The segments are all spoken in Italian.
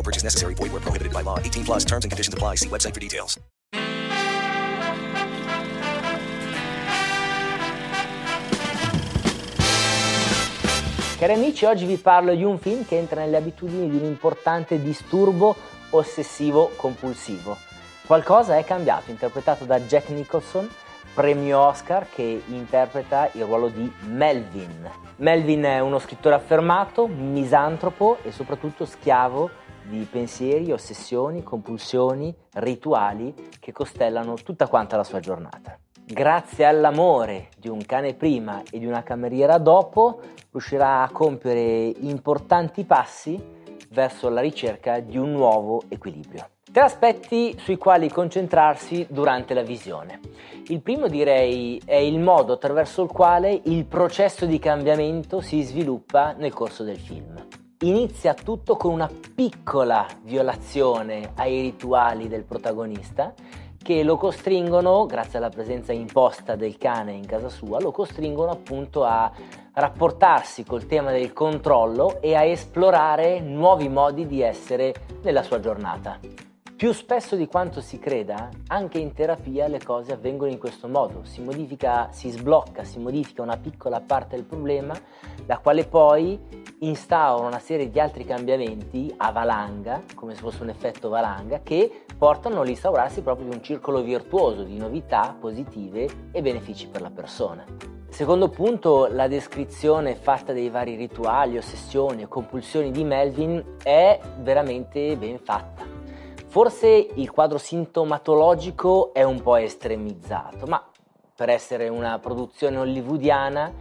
No purchase necessary. Void where prohibited by law. 18 plus terms and conditions apply. See website for details. Cari amici, oggi vi parlo di un film che entra nelle abitudini di un importante disturbo ossessivo compulsivo. Qualcosa è cambiato, interpretato da Jack Nicholson, premio Oscar che interpreta il ruolo di Melvin. Melvin è uno scrittore affermato, misantropo e soprattutto schiavo di pensieri, ossessioni, compulsioni, rituali che costellano tutta quanta la sua giornata. Grazie all'amore di un cane prima e di una cameriera dopo, riuscirà a compiere importanti passi verso la ricerca di un nuovo equilibrio. Tre aspetti sui quali concentrarsi durante la visione. Il primo direi è il modo attraverso il quale il processo di cambiamento si sviluppa nel corso del film. Inizia tutto con una piccola violazione ai rituali del protagonista che lo costringono, grazie alla presenza imposta del cane in casa sua, lo costringono appunto a rapportarsi col tema del controllo e a esplorare nuovi modi di essere nella sua giornata. Più spesso di quanto si creda, anche in terapia le cose avvengono in questo modo, si modifica, si sblocca, si modifica una piccola parte del problema, la quale poi instaura una serie di altri cambiamenti a valanga, come se fosse un effetto valanga, che portano all'instaurarsi proprio di un circolo virtuoso di novità positive e benefici per la persona. Secondo punto, la descrizione fatta dei vari rituali, ossessioni e compulsioni di Melvin è veramente ben fatta. Forse il quadro sintomatologico è un po' estremizzato, ma per essere una produzione hollywoodiana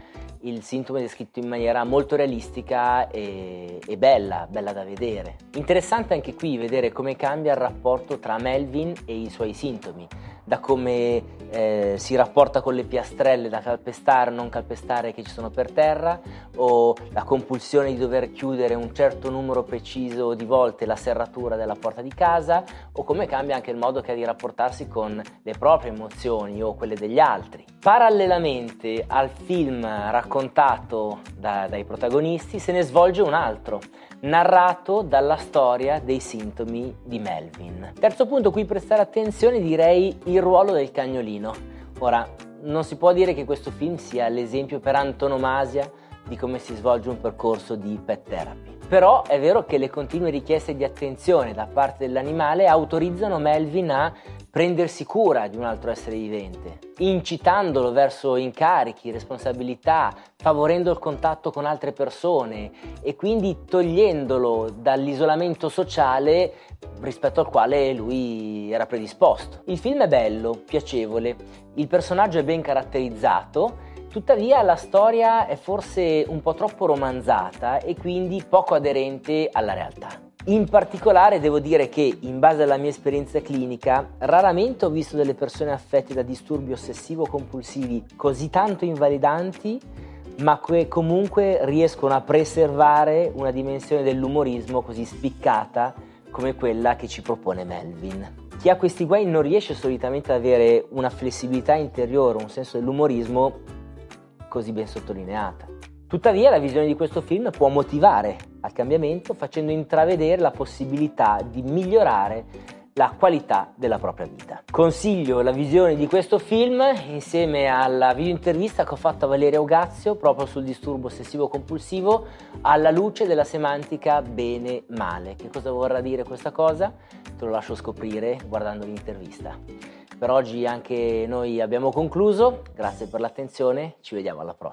il sintomo è descritto in maniera molto realistica e, e, bella, bella da vedere. Interessante anche qui vedere come cambia il rapporto tra Melvin e i suoi sintomi da come eh, si rapporta con le piastrelle da calpestare o non calpestare che ci sono per terra, o la compulsione di dover chiudere un certo numero preciso di volte la serratura della porta di casa, o come cambia anche il modo che ha di rapportarsi con le proprie emozioni o quelle degli altri. Parallelamente al film raccontato da, dai protagonisti se ne svolge un altro, narrato dalla storia dei sintomi di Melvin. Terzo punto, qui prestare attenzione direi il ruolo del cagnolino. Ora, non si può dire che questo film sia l'esempio per antonomasia di come si svolge un percorso di pet therapy. Però è vero che le continue richieste di attenzione da parte dell'animale autorizzano Melvin a prendersi cura di un altro essere vivente, incitandolo verso incarichi, responsabilità, favorendo il contatto con altre persone e quindi togliendolo dall'isolamento sociale rispetto al quale lui era predisposto. Il film è bello, piacevole, il personaggio è ben caratterizzato, tuttavia la storia è forse un po' troppo romanzata e quindi poco aderente alla realtà. In particolare devo dire che, in base alla mia esperienza clinica, raramente ho visto delle persone affette da disturbi ossessivo-compulsivi così tanto invalidanti, ma che comunque riescono a preservare una dimensione dell'umorismo così spiccata come quella che ci propone Melvin. Chi ha questi guai non riesce solitamente ad avere una flessibilità interiore, un senso dell'umorismo così ben sottolineata. Tuttavia la visione di questo film può motivare al cambiamento facendo intravedere la possibilità di migliorare la qualità della propria vita. Consiglio la visione di questo film insieme alla video intervista che ho fatto a Valeria Ogazio proprio sul disturbo ossessivo compulsivo alla luce della semantica bene-male. Che cosa vorrà dire questa cosa? Te lo lascio scoprire guardando l'intervista. Per oggi anche noi abbiamo concluso, grazie per l'attenzione, ci vediamo alla prossima.